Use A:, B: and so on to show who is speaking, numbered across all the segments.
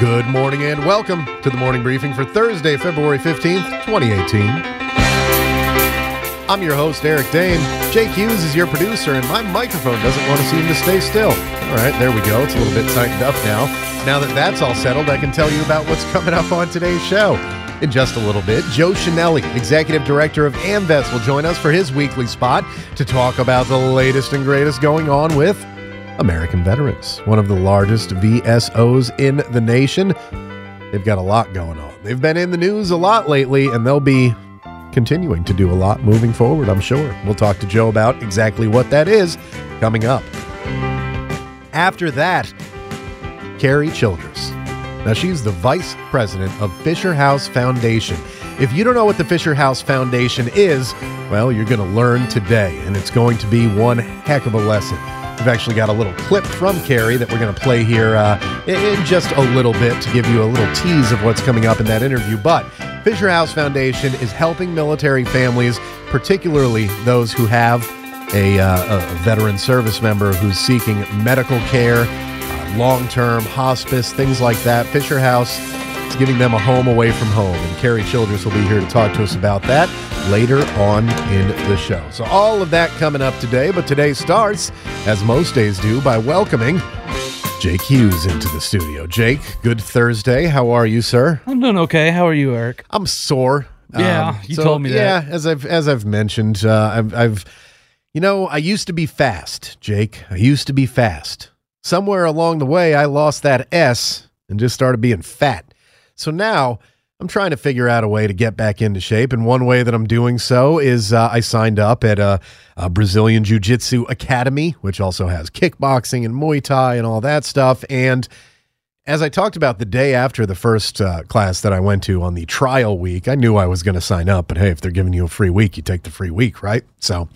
A: Good morning and welcome to the morning briefing for Thursday, February 15th, 2018. I'm your host, Eric Dehm. Jake Hughes is your producer, and my microphone doesn't want to seem to stay still. All right, there we go. It's a little bit tightened up now. Now that that's all settled, I can tell you about what's coming up on today's show. In just a little bit, Joe Chenelly, Executive Director of Amvets, will join us for his weekly spot to talk about the latest and greatest going on with American Veterans, one of the largest VSOs in the nation. They've got a lot going on. They've been in the news a lot lately, and they'll be continuing to do a lot moving forward, I'm sure. We'll talk to Joe about exactly what that is coming up. After that, Carrie Childress. Now, she's the vice president of Fisher House Foundation. If you don't know what the Fisher House Foundation is, well, you're going to learn today, and it's going to be one heck of a lesson. We've actually got a little clip from Carrie that we're going to play here uh, in just a little bit to give you a little tease of what's coming up in that interview. But Fisher House Foundation is helping military families, particularly those who have a, uh, a veteran service member who's seeking medical care, uh, long term hospice, things like that. Fisher House giving them a home away from home. And Carrie Childress will be here to talk to us about that later on in the show. So, all of that coming up today. But today starts, as most days do, by welcoming Jake Hughes into the studio. Jake, good Thursday. How are you, sir?
B: I'm doing okay. How are you, Eric?
A: I'm sore. Um,
B: Yeah, you told me that.
A: Yeah, as I've as I've mentioned, uh, I've, I've, you know, I used to be fast, Jake. I used to be fast. Somewhere along the way, I lost that S and just started being fat. So now I'm trying to figure out a way to get back into shape, and one way that I'm doing so is uh, I signed up at a, a Brazilian Jiu Jitsu Academy, which also has kickboxing and Muay Thai and all that stuff, and as I talked about the day after the first uh, class that I went to on the trial week, I knew I was going to sign up. But hey, if they're giving you a free week, you take the free week, right? So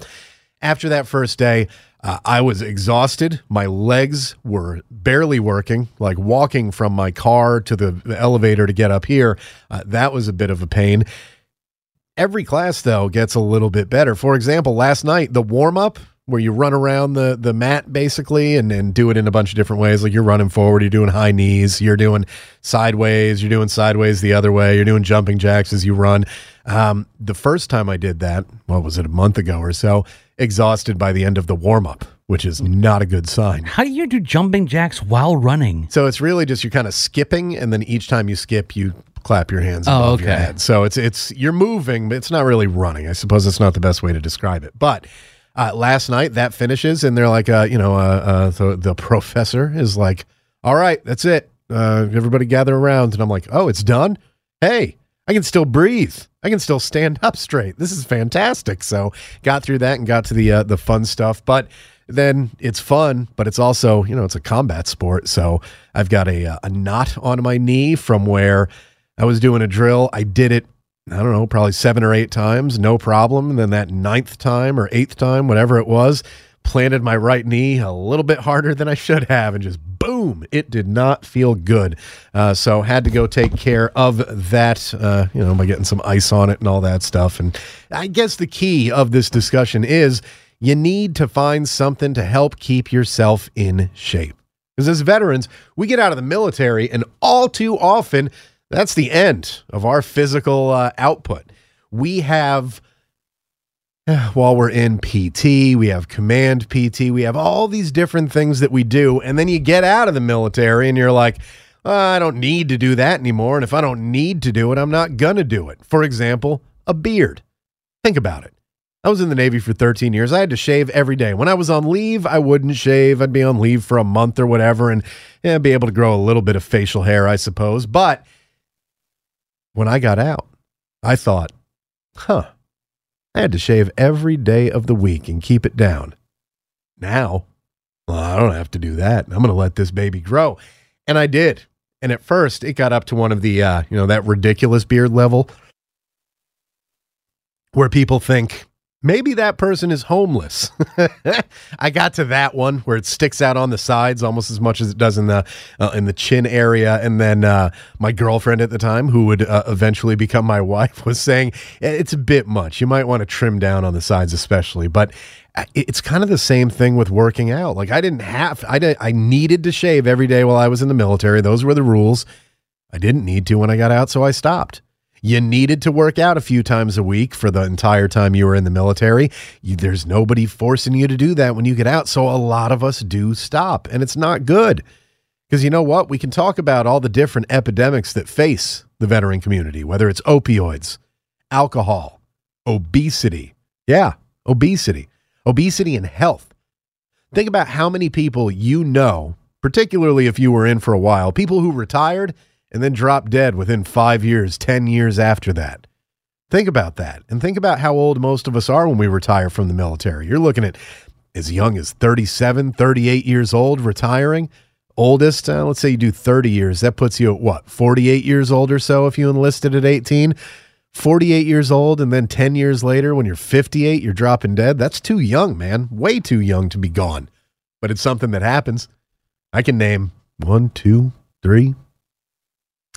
A: after that first day, uh, I was exhausted. My legs were barely working, like walking from my car to the, elevator to get up here. Uh, that was a bit of a pain. Every class, though, gets a little bit better. For example, last night, the warm up where you run around the, the mat basically and, and do it in a bunch of different ways. Like you're running forward, you're doing high knees, you're doing sideways, you're doing sideways the other way, you're doing jumping jacks as you run. Um, the first time I did that, what was it, a month ago or so, exhausted by the end of the warm up, which is not a good sign.
B: How do you do jumping jacks while running?
A: So it's really just you're kind of skipping, and then each time you skip, you clap your hands
B: Oh,
A: above your head. So it's it's you're moving, but it's not really running. I suppose it's not the best way to describe it. But uh, last night that finishes, and they're like, uh, you know, uh, uh, the the professor is like, "All right, that's it. Uh, everybody gather around." And I'm like, "Oh, it's done. Hey." I can still breathe. I can still stand up straight. This is fantastic. So got through that and got to the uh, the fun stuff. But then it's fun, but it's also you know it's a combat sport. So I've got a a knot on my knee from where I was doing a drill. I did it. I don't know, probably seven or eight times, no problem. And then that ninth time or eighth time, whatever it was, planted my right knee a little bit harder than I should have, and just boom, it did not feel good. Uh, so had to go take care of that, uh, you know, by getting some ice on it and all that stuff. And I guess the key of this discussion is you need to find something to help keep yourself in shape. Because as veterans, we get out of the military, and all too often, that's the end of our physical uh, output. We have while we're in PT, we have command PT, we have all these different things that we do. And then you get out of the military and you're like, "Uh, I don't need to do that anymore. And if I don't need to do it, I'm not going to do it. For example, a beard. Think about it. I was in the Navy for 13 years. I had to shave every day. When I was on leave, I wouldn't shave. I'd be on leave for a month or whatever and yeah, be able to grow a little bit of facial hair, I suppose. But when I got out, I thought, huh, I had to shave every day of the week and keep it down. Now, Well, I don't have to do that. I'm going to let this baby grow. And I did. And at first, it got up to one of the, uh, you know, that ridiculous beard level where people think maybe that person is homeless. I got to that one where it sticks out on the sides almost as much as it does in the uh, in the chin area. And then uh, my girlfriend at the time, who would uh, eventually become my wife, was saying it's a bit much. You might want to trim down on the sides, especially. But uh, it's kind of the same thing with working out. Like I didn't have, I did, I needed to shave every day while I was in the military. Those were the rules. I didn't need to when I got out, so I stopped. You needed to work out a few times a week for the entire time you were in the military. You, there's nobody forcing you to do that when you get out. So a lot of us do stop, and it's not good. Because you know what? We can talk about all the different epidemics that face the veteran community, whether it's opioids, alcohol, obesity. Yeah, obesity, obesity and health. Think about how many people you know, particularly if you were in for a while, people who retired and then drop dead within five years, 10 years after that. Think about that and think about how old most of us are when we retire from the military. You're looking at as young as 37, 38 years old retiring. Oldest, uh, let's say you do 30 years. That puts you at what, 48 years old or so if you enlisted at 18? 48 years old, and then 10 years later, when you're 58, you're dropping dead. That's too young, man. Way too young to be gone. But it's something that happens. I can name one, two, three,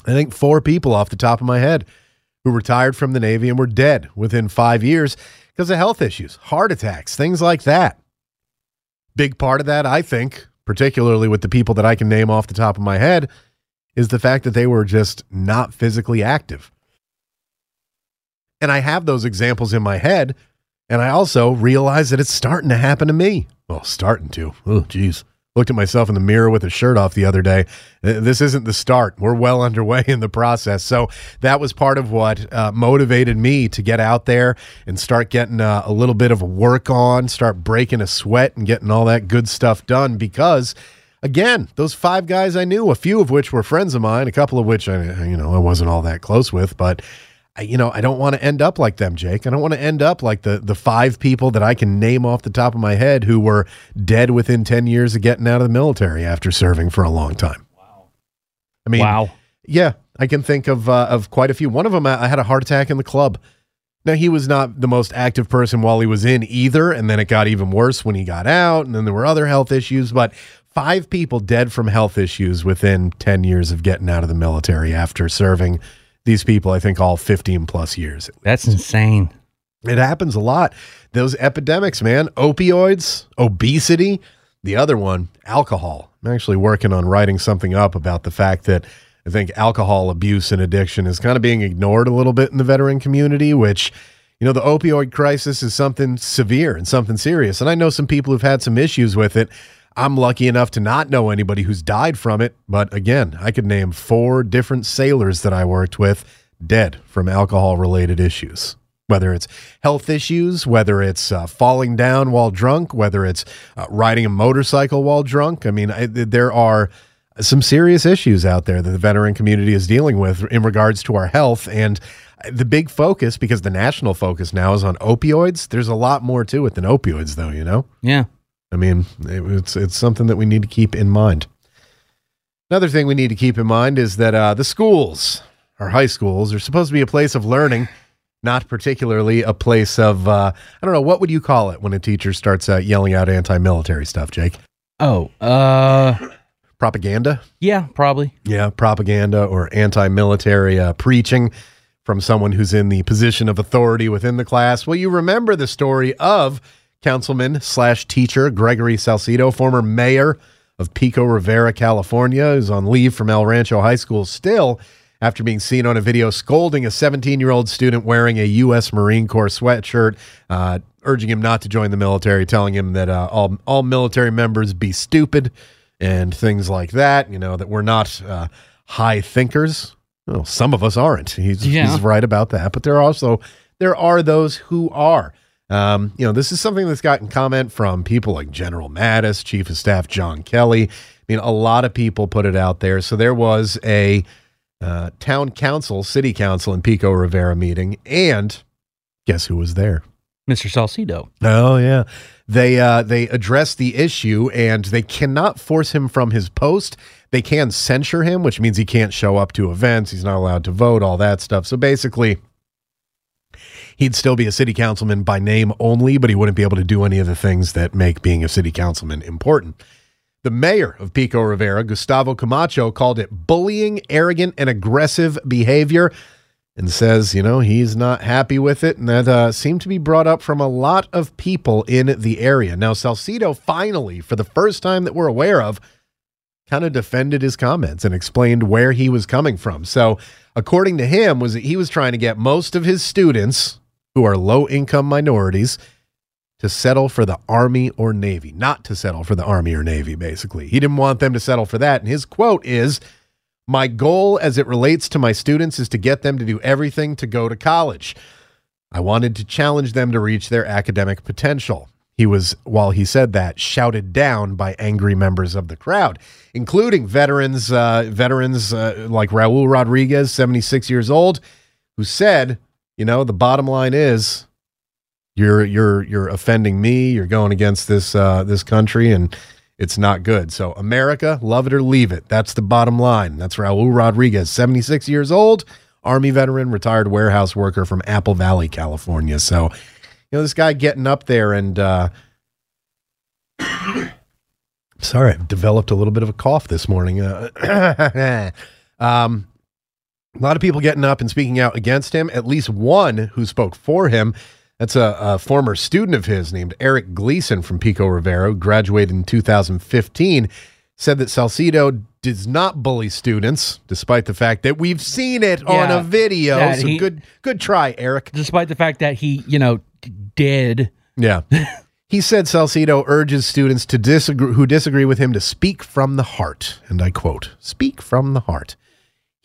A: I think four people off the top of my head who retired from the Navy and were dead within five years because of health issues, heart attacks, things like that. Big part of that, I think, particularly with the people that I can name off the top of my head, is the fact that they were just not physically active. And I have those examples in my head. And I also realize that it's starting to happen to me. Well, starting to. Oh, geez looked at myself in the mirror with a shirt off the other day. This isn't the start. We're well underway in the process. So that was part of what uh, motivated me to get out there and start getting uh, a little bit of work on, start breaking a sweat and getting all that good stuff done because again, those five guys I knew, a few of which were friends of mine, a couple of which I, you know, I wasn't all that close with, but I, you know, I don't want to end up like them, Jake. I don't want to end up like the the five people that I can name off the top of my head who were dead within ten years of getting out of the military after serving for a long time. Wow. I mean,
B: wow.
A: Yeah, I can think of uh, of quite a few. One of them, I had a heart attack in the club. Now he was not the most active person while he was in either, and then it got even worse when he got out, and then there were other health issues. But five people dead from health issues within ten years of getting out of the military after serving these people, I think, all 15 plus years.
B: That's insane.
A: It happens a lot. Those epidemics, man, opioids, obesity, the other one, alcohol. I'm actually working on writing something up about the fact that I think alcohol abuse and addiction is kind of being ignored a little bit in the veteran community, which, you know, the opioid crisis is something severe and something serious. And I know some people who've had some issues with it. I'm lucky enough to not know anybody who's died from it, but again, I could name four different sailors that I worked with dead from alcohol related issues. Whether it's health issues, whether it's uh, falling down while drunk, whether it's uh, riding a motorcycle while drunk. I mean, I, there are some serious issues out there that the veteran community is dealing with in regards to our health. And the big focus, because the national focus now is on opioids, there's a lot more to it than opioids, though, you know?
B: Yeah.
A: I mean, it's it's something that we need to keep in mind. Another thing we need to keep in mind is that uh, the schools, our high schools, are supposed to be a place of learning, not particularly a place of uh, I don't know what would you call it when a teacher starts uh, yelling out anti-military stuff, Jake?
B: Oh, uh,
A: propaganda.
B: Yeah, probably.
A: Yeah, propaganda or anti-military uh, preaching from someone who's in the position of authority within the class. Well, you remember the story of Councilman slash teacher Gregory Salcido, former mayor of Pico Rivera, California, is on leave from El Rancho High School still after being seen on a video scolding a 17 year old student wearing a U.S. Marine Corps sweatshirt, uh, urging him not to join the military, telling him that uh, all, all military members be stupid and things like that. You know, that we're not uh, high thinkers. Well, some of us aren't. He's, yeah. he's right about that. But there are also there are those who are. Um, you know, this is something that's gotten comment from people like General Mattis, Chief of Staff John Kelly. I mean, a lot of people put it out there. So there was a uh, town council, city council in Pico Rivera meeting, and guess who was there?
B: Mr. Salcido.
A: Oh yeah, they uh, they address the issue and they cannot force him from his post. They can censure him, which means he can't show up to events. He's not allowed to vote, all that stuff. So basically, he'd still be a city councilman by name only, but he wouldn't be able to do any of the things that make being a city councilman important. The mayor of Pico Rivera, Gustavo Camacho, called it bullying, arrogant, and aggressive behavior and says, you know, he's not happy with it. And that uh, seemed to be brought up from a lot of people in the area. Now, Salcido finally, for the first time that we're aware of, kind of defended his comments and explained where he was coming from. So, according to him, was that he was trying to get most of his students who are low income minorities to settle for the Army or Navy, not to settle for the Army or Navy, basically. He didn't want them to settle for that. And his quote is My goal as it relates to my students is to get them to do everything to go to college. I wanted to challenge them to reach their academic potential. He was, while he said that, shouted down by angry members of the crowd, including veterans, uh, veterans uh, like Raul Rodriguez, 76 years old, who said, you know, the bottom line is you're you're you're offending me. You're going against this uh, this country, and it's not good. So America, love it or leave it. That's the bottom line. That's Raul Rodriguez, 76 years old, Army veteran, retired warehouse worker from Apple Valley, California. So, you know, this guy getting up there and uh, sorry, I've developed a little bit of a cough this morning. Uh, um, a lot of people getting up and speaking out against him. At least one who spoke for him. That's a, a former student of his named Eric Gleason from Pico Rivera, graduated in 2015. Said that Salcido does not bully students, despite the fact that we've seen it on a video. So
B: he-
A: good, good try, Eric.
B: Despite the fact that he, you know, did.
A: Yeah. he said Salcido urges students to disagree who disagree with him to speak from the heart. And I quote, speak from the heart.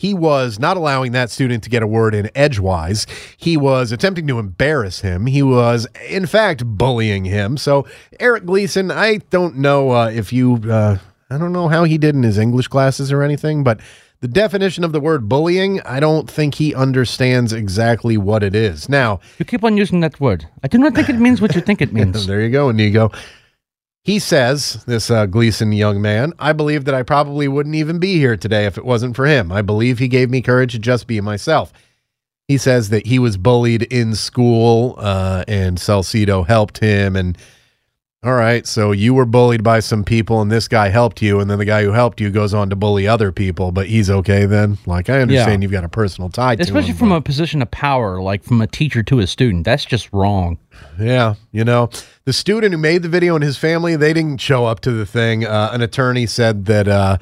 A: He was not allowing that student to get a word in edgewise. He was attempting to embarrass him. He was, in fact, bullying him. So, Eric Gleason, I don't know uh, if you, uh, I don't know how he did in his English classes or anything, but the definition of the word bullying, I don't think he understands exactly what it is. Now,
B: You keep on using that word. I do not think it means what you think it means.
A: there you go, Inigo. He says, this uh, Gleason young man, I believe that I probably wouldn't even be here today if it wasn't for him. I believe he gave me courage to just be myself. He says that he was bullied in school uh, and Salcido helped him. And all right, so you were bullied by some people and this guy helped you. And then the guy who helped you goes on to bully other people, but he's okay then. Like, I understand
B: Yeah.
A: you've got a personal tie to
B: Especially
A: him,
B: from a position of power, like from a teacher to a student. That's just wrong.
A: Yeah, you know, the student who made the video and his family, they didn't show up to the thing. Uh, an attorney said that uh,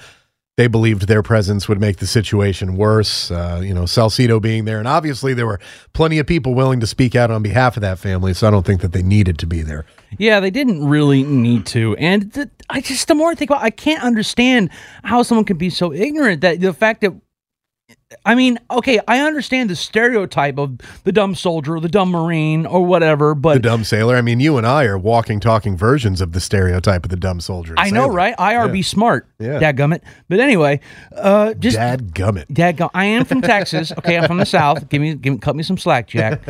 A: they believed their presence would make the situation worse. Uh, you know, Salcido being there, and obviously there were plenty of people willing to speak out on behalf of that family. So I don't think that they needed to be there.
B: Yeah, they didn't really need to. And I just, the more I think about I can't understand how someone can be so ignorant that the fact that, I mean, okay, I understand the stereotype of the dumb soldier or the dumb Marine or whatever, but The
A: dumb sailor. I mean, you and I are walking, talking versions of the stereotype of the dumb soldier.
B: I know,
A: sailor.
B: right? IRB smart.
A: Yeah.
B: Dadgummit. But anyway, uh, just
A: Dad gummit.
B: Dadgum. I am from Texas. Okay, I'm from the South. Give me, give me, cut me some slack, Jack.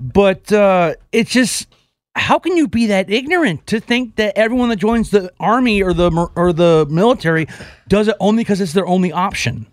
B: But uh, it's just, how can you be that ignorant to think that everyone that joins the army or the or the military does it only because it's their only option?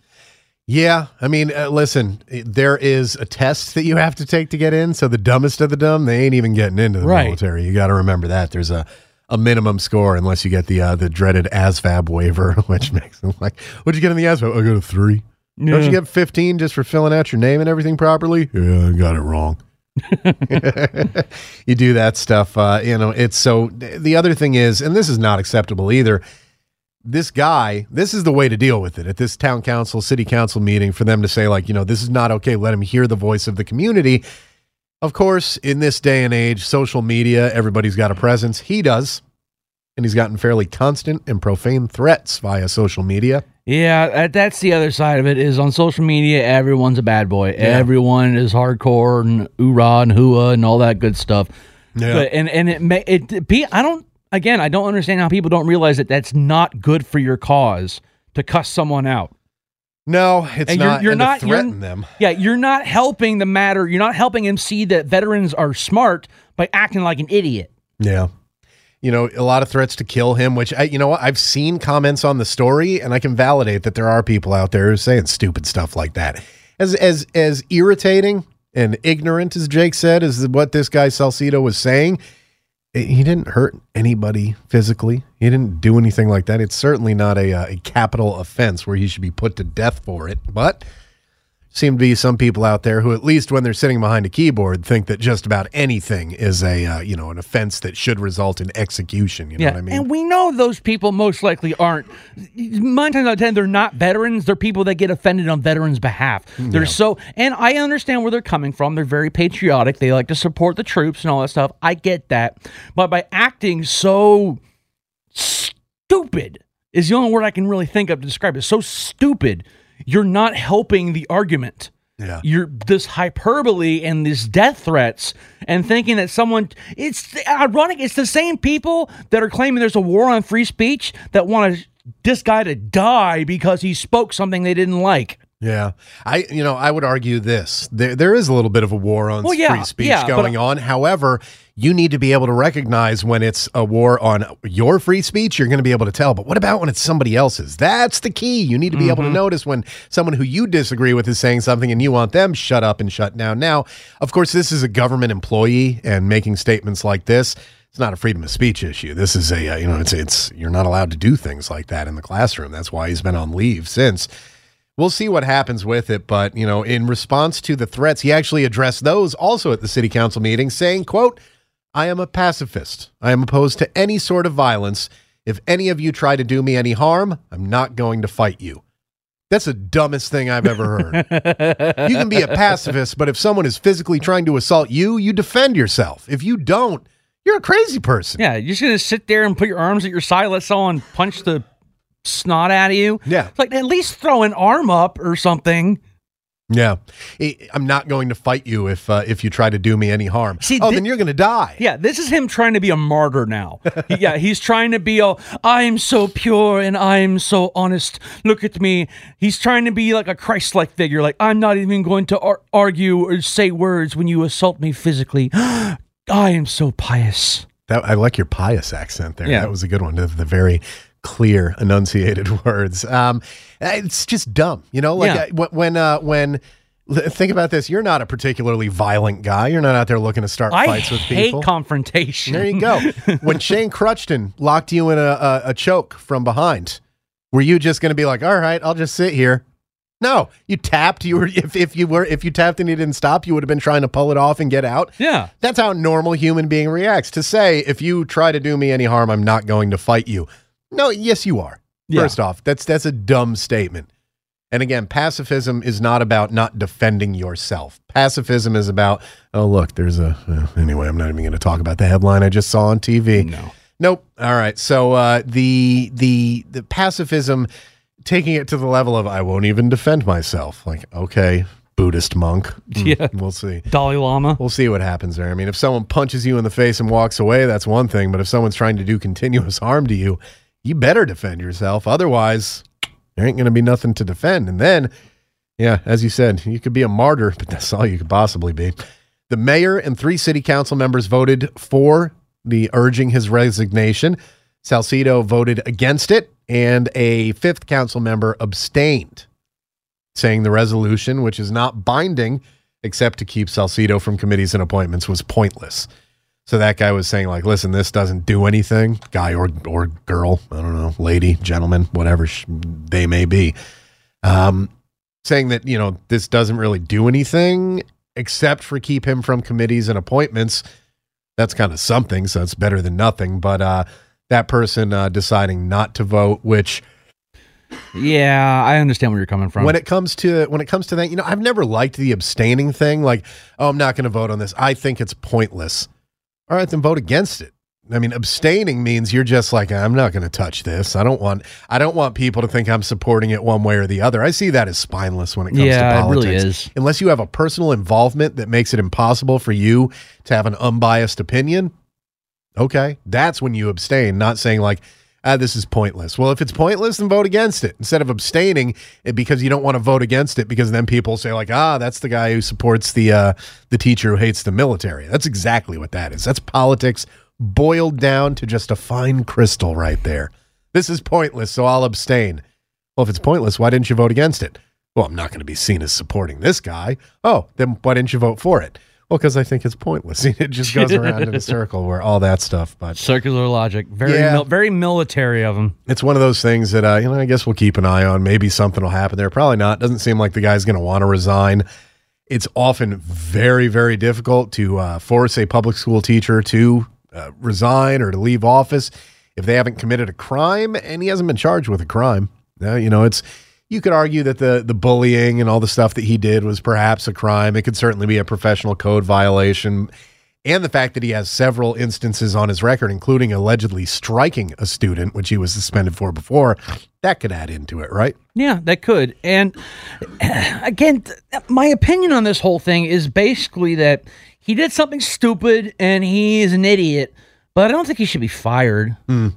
A: Yeah, I mean, uh, listen, there is a test that you have to take to get in. So the dumbest of the dumb, they ain't even getting into the
B: Right.
A: military. You got to remember that there's a, a minimum score unless you get the uh, the dreaded ASVAB waiver, which makes them like, what'd you get in the ASVAB? I got a three. Don't you get 15 just for filling out your name and everything properly? Yeah, I got it wrong. you do that stuff. Uh, you know, it's so. The other thing is, and this is not acceptable either. This guy, this is the way to deal with it at this town council, city council meeting for them to say, like, you know, this is not okay. Let him hear the voice of the community. Of course, in this day and age, social media, everybody's got a presence. He does. And he's gotten fairly constant and profane threats via social media.
B: Yeah, uh, that's the other side of it. Is on social media, everyone's a bad boy. Everyone is hardcore and oorah and hooah and all that good stuff.
A: Yeah.
B: But, and and it may it be. I don't. Again, I don't understand how people don't realize that that's not good for your cause to cuss someone out.
A: No, it's
B: And
A: not.
B: you're, you're not you're-
A: them.
B: Yeah, you're not helping the matter. You're not helping him see that veterans are smart by acting like an idiot.
A: Yeah. You know, a lot of threats to kill him, which I, you know what, I've seen comments on the story and I can validate that there are people out there who are saying stupid stuff like that. As, as, as irritating and ignorant as Jake said, is what this guy Salcido was saying. He didn't hurt anybody physically. He didn't do anything like that. It's certainly not a, uh, a capital offense where he should be put to death for it. But seem to be some people out there who, at least when they're sitting behind a keyboard, think that just about anything is a uh, you know an offense that should result in execution. You know what I mean?
B: And we know those people most likely aren't. Nine times out of ten, they're not veterans. They're people that get offended on veterans' behalf. They're so, and I understand where they're coming from. They're very patriotic. They like to support the troops and all that stuff. I get that. But by acting so stupid is the only word I can really think of to describe it. So stupid, you're not helping the argument.
A: Yeah.
B: You're this hyperbole and these death threats and thinking that someone it's ironic, it's the same people that are claiming there's a war on free speech that want this guy to die because he spoke something they didn't like.
A: Yeah, I you know I would argue this there there is a little bit of a war on
B: Well, yeah,
A: free speech
B: yeah,
A: going on. However, you need to be able to recognize when it's a war on your free speech. You're going to be able to tell. But what about when it's somebody else's? That's the key. You need to be able
B: Mm-hmm.
A: to notice when someone who you disagree with is saying something and you want them shut up and shut down. Now, of course, this is a government employee and making statements like this. It's not a freedom of speech issue. This is a uh, you know it's it's you're not allowed to do things like that in the classroom. That's why he's been on leave since. We'll see what happens with it, but you know, in response to the threats, he actually addressed those also at the city council meeting, saying, "quote I am a pacifist. I am opposed to any sort of violence. If any of you try to do me any harm, I'm not going to fight you." That's the dumbest thing I've ever heard. you can be a pacifist, but if someone is physically trying to assault you, you defend yourself. If you don't, you're a crazy person.
B: Yeah, you're just gonna sit there and put your arms at your side, let someone punch the snot out of you.
A: Yeah.
B: It's like at least throw an arm up or something.
A: Yeah, I'm not going to fight you if uh, if you try to do me any harm.
B: See,
A: oh,
B: thi-
A: then you're going to die.
B: Yeah, this is him trying to be a martyr now. Yeah, he's trying to be a I'm so pure and I'm so honest. Look at me. He's trying to be like a Christ-like figure. Like I'm not even going to ar- argue or say words when you assault me physically. I am so pious.
A: That I like your pious accent there.
B: Yeah.
A: That was a good one. The, the very clear, enunciated words. Um, it's just dumb, you know. Like
B: Yeah.
A: wh- when uh, when think about this, you're not a particularly violent guy. You're not out there looking to start
B: I
A: fights with
B: hate
A: people.
B: confrontation.
A: there you go. when Shane Crutchton locked you in a, a, a choke from behind, were you just going to be like, "All right, I'll just sit here"? No, you tapped. You were if, if you were if you tapped and you didn't stop, you would have been trying to pull it off and get out.
B: Yeah.
A: That's how a normal human being reacts. To say, if you try to do me any harm, I'm not going to fight you. No, yes, you are.
B: Yeah.
A: First off, that's that's a dumb statement. And again, pacifism is not about not defending yourself. Pacifism is about, oh look, there's a well, anyway. I'm not even going to talk about the headline I just saw on TV.
B: No.
A: Nope. All right. So uh, the the the pacifism, taking it to the level of I won't even defend myself. Like, okay, Buddhist monk. Mm,
B: Yeah.
A: We'll see.
B: Dalai Lama.
A: We'll see what happens there. I mean, if someone punches you in the face and walks away, that's one thing. But if someone's trying to do continuous harm to you, you better defend yourself. Otherwise, there ain't going to be nothing to defend. And then, yeah, as you said, you could be a martyr, but that's all you could possibly be. The mayor and three city council members voted for the urging his resignation. Salcido voted against it, and a fifth council member abstained, saying the resolution, which is not binding except to keep Salcido from committees and appointments, was pointless. So that guy was saying, like, listen, this doesn't do anything, guy or or girl, I don't know, lady, gentleman, whatever sh- they may be, um, saying that you know this doesn't really do anything except for keep him from committees and appointments. That's kind of something, so it's better than nothing. But uh, that person uh, deciding not to vote, which
B: Yeah, I understand where you're coming from.
A: when it comes to when it comes to that, you know, I've never liked the abstaining thing. Like, oh, I'm not going to vote on this. I think it's pointless. All right, then vote against it. I mean, abstaining means you're just like, I'm not going to touch this. I don't want. I don't want people to think I'm supporting it one way or the other. I see that as spineless when it comes
B: Yeah,
A: to
B: it
A: politics.
B: really is.
A: Unless you have a personal involvement that makes it impossible for you to have an unbiased opinion. Okay, that's when you abstain. Not saying like. Ah, this is pointless. Well, if it's pointless, then vote against it instead of abstaining because you don't want to vote against it because then people say like, ah, that's the guy who supports the uh, the teacher who hates the military. That's exactly what that is. That's politics boiled down to just a fine crystal right there. This is pointless, so I'll abstain. Well, if it's pointless, why didn't you vote against it? Well, I'm not going to be seen as supporting this guy. Oh, then why didn't you vote for it? Well, because I think it's pointless. It just goes around in a circle where all that stuff. But
B: Circular logic, very
A: Yeah.
B: mil- very military of him.
A: it's one of those things that uh, you know. I guess we'll keep an eye on. Maybe something will happen there. Probably not. Doesn't seem like the guy's going to want to resign. It's often very, very difficult to uh, force a public school teacher to uh, resign or to leave office if they haven't committed a crime and he hasn't been charged with a crime. Uh, you know, it's you could argue that the the bullying and all the stuff that he did was perhaps a crime. It could certainly be a professional code violation. And the fact that he has several instances on his record, including allegedly striking a student, which he was suspended for before, that could add into it, right?
B: Yeah, that could. And again, my opinion on this whole thing is basically that he did something stupid and he is an idiot, but I don't think he should be fired. Hmm.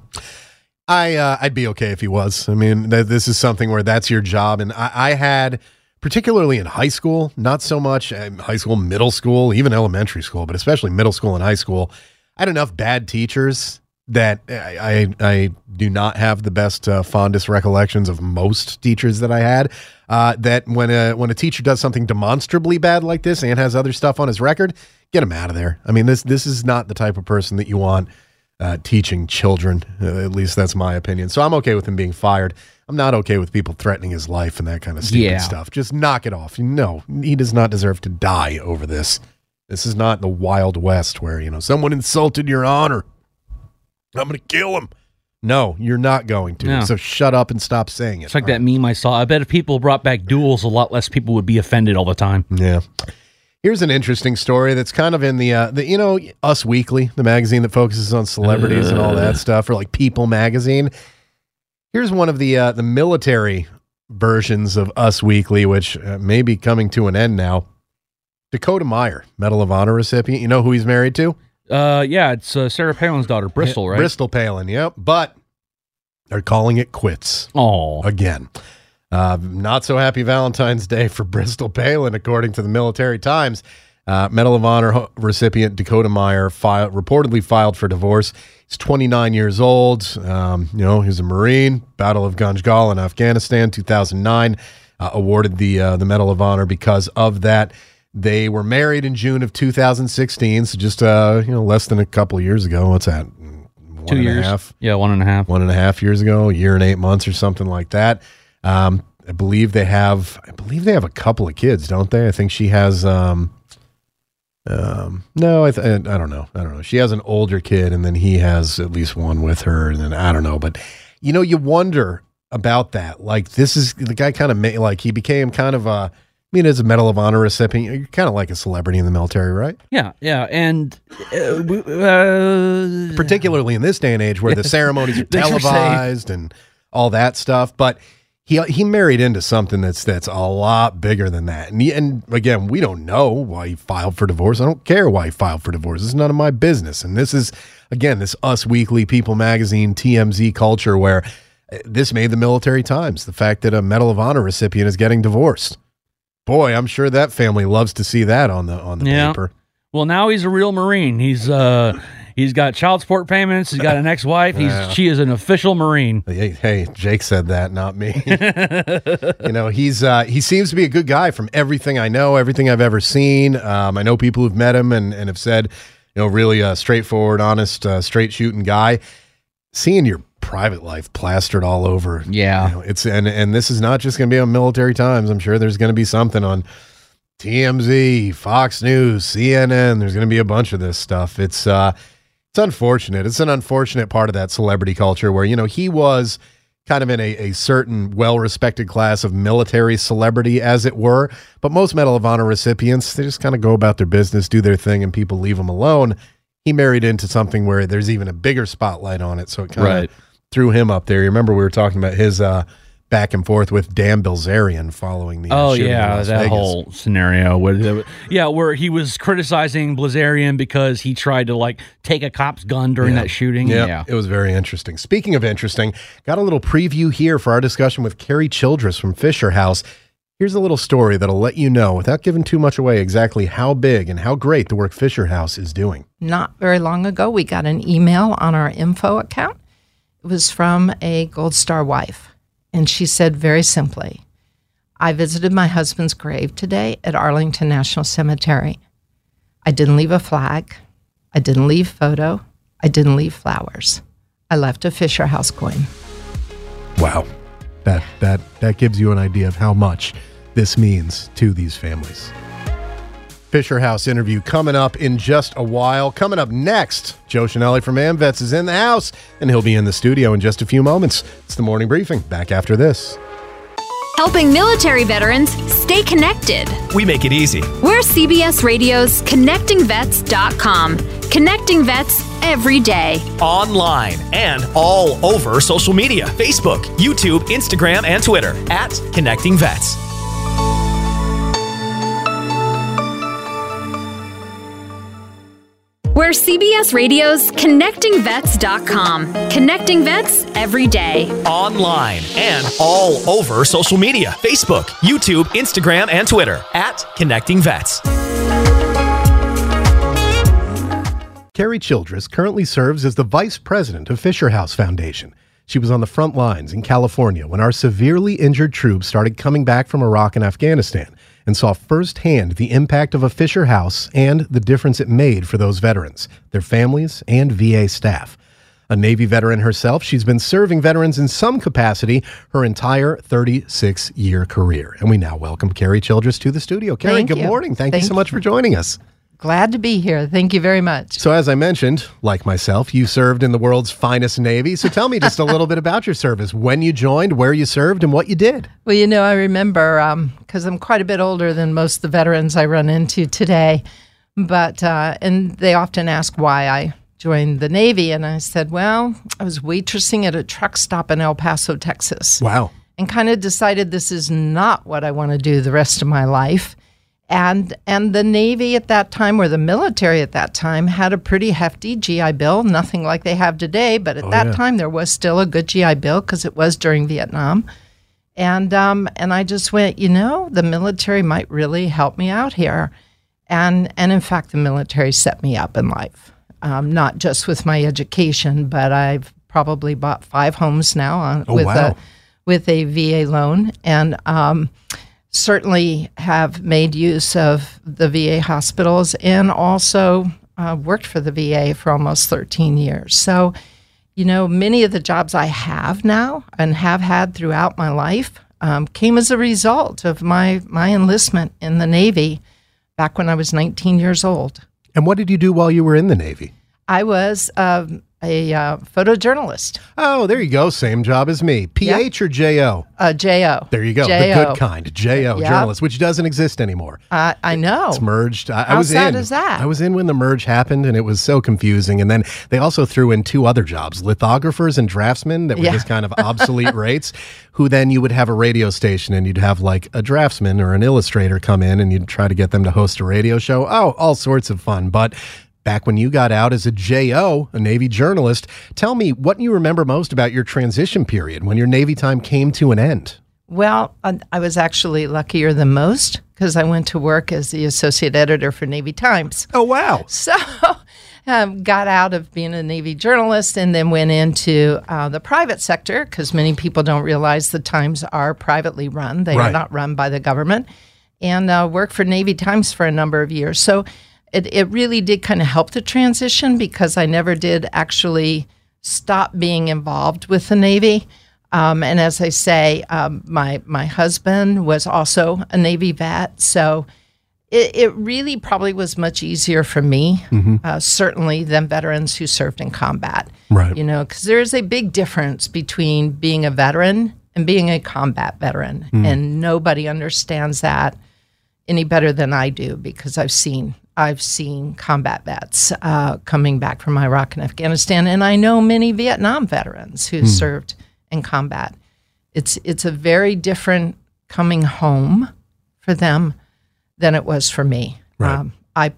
A: I uh, I'd be okay if he was. I mean, th- this is something where that's your job, and I, I had, particularly in high school, not so much um, high school, middle school, even elementary school, but especially middle school and high school. I had enough bad teachers that I I, I do not have the best uh, fondest recollections of most teachers that I had. Uh, that when a when a teacher does something demonstrably bad like this and has other stuff on his record, get him out of there. I mean this this is not the type of person that you want uh, teaching children. Uh, at least that's my opinion. So I'm okay with him being fired. I'm not okay with people threatening his life and that kind of stupid
B: Yeah.
A: stuff. Just knock it off. No, he does not deserve to die over this. This is not the Wild West where, you know, someone insulted your honor. I'm going to kill him. No, you're not going to.
B: No.
A: So shut up and stop saying it.
B: It's like that meme I saw. I bet if people brought back duels, a lot less people would be offended all the time.
A: Yeah. Here's an interesting story that's kind of in the, uh, the you know, Us Weekly, the magazine that focuses on celebrities and all that stuff, or like People magazine. Here's one of the uh, the military versions of Us Weekly, which uh, may be coming to an end now. Dakota Meyer, Medal of Honor recipient. You know who he's married to?
B: Uh, yeah, it's uh, Sarah Palin's daughter, Bristol, right?
A: Bristol Palin. Yep. But they're calling it quits
B: Oh,
A: again. Uh, not so happy Valentine's Day for Bristol Palin, according to the Military Times. Uh, Medal of Honor recipient Dakota Meyer filed, reportedly filed for divorce. He's 29 years old. Um, you know, he's a Marine. Battle of Ganjgal in Afghanistan, 2009. Uh, awarded the uh, the Medal of Honor because of that. They were married in June of 2016, so just uh, you know less than a couple of years ago. What's that? One
B: two
A: and a
B: years.
A: half
B: Yeah, one and a half.
A: one and a half years ago, a year and eight months or something like that. Um, I believe they have, I believe they have a couple of kids, don't they? I think she has, um, um, no, I, th- I don't know. I don't know. She has an older kid and then he has at least one with her. And then I don't know, but you know, you wonder about that. Like this is the guy kind of made, like he became kind of a, I mean, as a Medal of Honor recipient, you're kind of like a celebrity in the military, right?
B: Yeah, yeah, and uh, we- uh,
A: particularly in this day and age where the ceremonies are
B: Thanks for saying.
A: televised and all that stuff. But he he married into something that's that's a lot bigger than that. And he, and again, we don't know why he filed for divorce. I don't care why he filed for divorce. This is none of my business. And this is again this Us Weekly, People Magazine, TMZ culture where uh, this made the Military Times. The fact that a Medal of Honor recipient is getting divorced. Boy, I'm sure that family loves to see that on the on the
B: Yeah.
A: paper.
B: well, now he's a real Marine. He's uh, he's got child support payments. He's got an ex-wife. He's
A: Yeah.
B: she is an official Marine.
A: Hey, hey, Jake said that, not me. you know, he's uh, he seems to be a good guy from everything I know, everything I've ever seen. Um, I know people who've met him and, and have said, you know, really a straightforward, honest, uh, straight shooting guy. Seeing your private life plastered all over,
B: Yeah.
A: you know, it's and and this is not just going to be on Military Times. I'm sure there's going to be something on TMZ, Fox News, CNN. There's going to be a bunch of this stuff. It's uh, it's unfortunate. It's an unfortunate part of that celebrity culture where you know he was kind of in a, a certain well-respected class of military celebrity, as it were. But most Medal of Honor recipients, they just kind of go about their business, do their thing, and people leave them alone. He married into something where there's even a bigger spotlight on it, so it kind of
B: Right.
A: threw him up there. You remember we were talking about his uh, back and forth with Dan Bilzerian following the. uh,
B: Oh
A: shooting in
B: yeah,
A: Las
B: that
A: Vegas.
B: whole scenario. Where, yeah, where he was criticizing Bilzerian because he tried to like take a cop's gun during that shooting.
A: Yep,
B: Yeah.
A: it was very interesting. Speaking of interesting, got a little preview here for our discussion with Carrie Childress from Fisher House. Here's a little story that'll let you know, without giving too much away, exactly how big and how great the work Fisher House is doing.
C: not very long ago, we got an email on our info account. It was from a Gold Star wife. And she said very simply, I visited my husband's grave today at Arlington National Cemetery. I didn't leave a flag. I didn't leave photo. I didn't leave flowers. I left a Fisher House coin.
A: Wow, that that that gives you an idea of how much this means to these families. Fisher House interview coming up in just a while. Coming up next, Joe Chenelly from AmVets is in the house, and he'll be in the studio in just a few moments. It's the morning briefing. Back after this.
D: helping military veterans stay connected.
E: We make it easy.
D: We're CBS Radio's ConnectingVets.com, connecting vets every day.
E: Online and all over social media Facebook, YouTube, Instagram, and Twitter at Connecting Vets.
D: We're CBS Radio's ConnectingVets.com, connecting vets every day.
E: Online and all over social media Facebook, YouTube, Instagram, and Twitter at Connecting Vets.
A: Carrie Childress currently serves as the vice president of Fisher House Foundation. She was on the front lines in California when our severely injured troops started coming back from Iraq and Afghanistan and saw firsthand the impact of a Fisher House and the difference it made for those veterans, their families, and VA staff. A Navy veteran herself, she's been serving veterans in some capacity her entire 36 year career. And we now welcome Carrie Childress to the studio. Carrie,
C: Thank
A: good
C: you.
A: morning. Thank, you so much for joining us.
C: Glad to be here. Thank you very much.
A: So, as I mentioned, like myself, you served in the world's finest Navy. So, tell me just a little bit about your service, when you joined, where you served, and what you did.
C: Well, you know, I remember because I'm quite a bit older than most of the veterans I run into today, but uh, and they often ask why I joined the Navy, and I said, well, I was waitressing at a truck stop in El Paso, Texas,
A: Wow.
C: and kind of decided this is not what I want to do the rest of my life. And and the Navy at that time, or the military at that time, had a pretty hefty GI Bill. Nothing like they have today, but at that
A: yeah.
C: time there was still a good GI Bill because it was during Vietnam. And um, and I just went, you know, the military might really help me out here, and and in fact, the military set me up in life, um, not just with my education, but I've probably bought five homes now on,
A: Oh,
C: with
A: wow.
C: a with a VA loan, and um, certainly have made use of the VA hospitals, and also uh, worked for the VA for almost 13 years. So you know, many of the jobs I have now and have had throughout my life um, came as a result of my my enlistment in the Navy back when I was 19 years old.
A: And what did you do while you were in the Navy?
C: I was um, a uh, photojournalist,
A: Oh, there you go. Same job as me. PH or JO?
C: uh, JO.
A: There you go. The good kind. JO,
C: Yeah.
A: journalist, which doesn't exist anymore.
C: Uh, I know.
A: It's merged. I, I
C: How
A: was
C: sad
A: in.
C: is that?
A: I was in when the merge happened, and it was so confusing. And then they also threw in two other jobs: lithographers and draftsmen that were
C: Yeah.
A: just kind of obsolete rates. Who then you would have a radio station, and you'd have like a draftsman or an illustrator come in, and you'd try to get them to host a radio show. Oh, all sorts of fun, but. Back when you got out as a JO, a Navy journalist, tell me what you remember most about your transition period when your Navy time came to an end.
C: Well, I, I was actually luckier than most because I went to work as the associate editor for Navy Times.
A: Oh, wow.
C: So, um, got out of being a Navy journalist and then went into uh, the private sector because many people don't realize the Times are privately run. They
A: Right.
C: are not run by the government. And uh, worked for Navy Times for a number of years. So, it, it really did kind of help the transition because I never did actually stop being involved with the Navy. Um, and as I say, um, my my husband was also a Navy vet, so it, it really probably was much easier for me, uh, certainly than veterans who served in combat.
A: Right.
C: You know, because there is a big difference between being a veteran and being a combat veteran, and nobody understands that any better than I do because I've seen I've seen combat vets uh, coming back from Iraq and Afghanistan, and I know many Vietnam veterans who served in combat. It's it's a very different coming home for them than it was for me.
A: Right.
C: Um, I,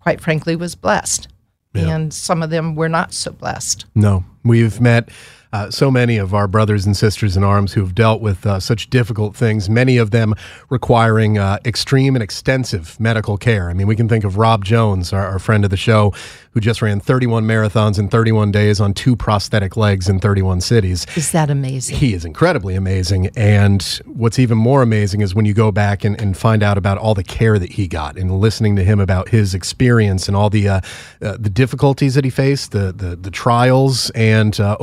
C: quite frankly, was blessed,
A: Yeah.
C: and some of them were not so blessed.
A: No, we've met uh, so many of our brothers and sisters in arms who have dealt with uh, such difficult things, many of them requiring uh, extreme and extensive medical care. I mean, we can think of Rob Jones, our, our friend of the show, who just ran 31 marathons in 31 days on two prosthetic legs in 31 cities.
C: Is that amazing?
A: He is incredibly amazing. And what's even more amazing is when you go back and, and find out about all the care that he got and listening to him about his experience and all the uh, uh, the difficulties that he faced, the the, the trials, and uh,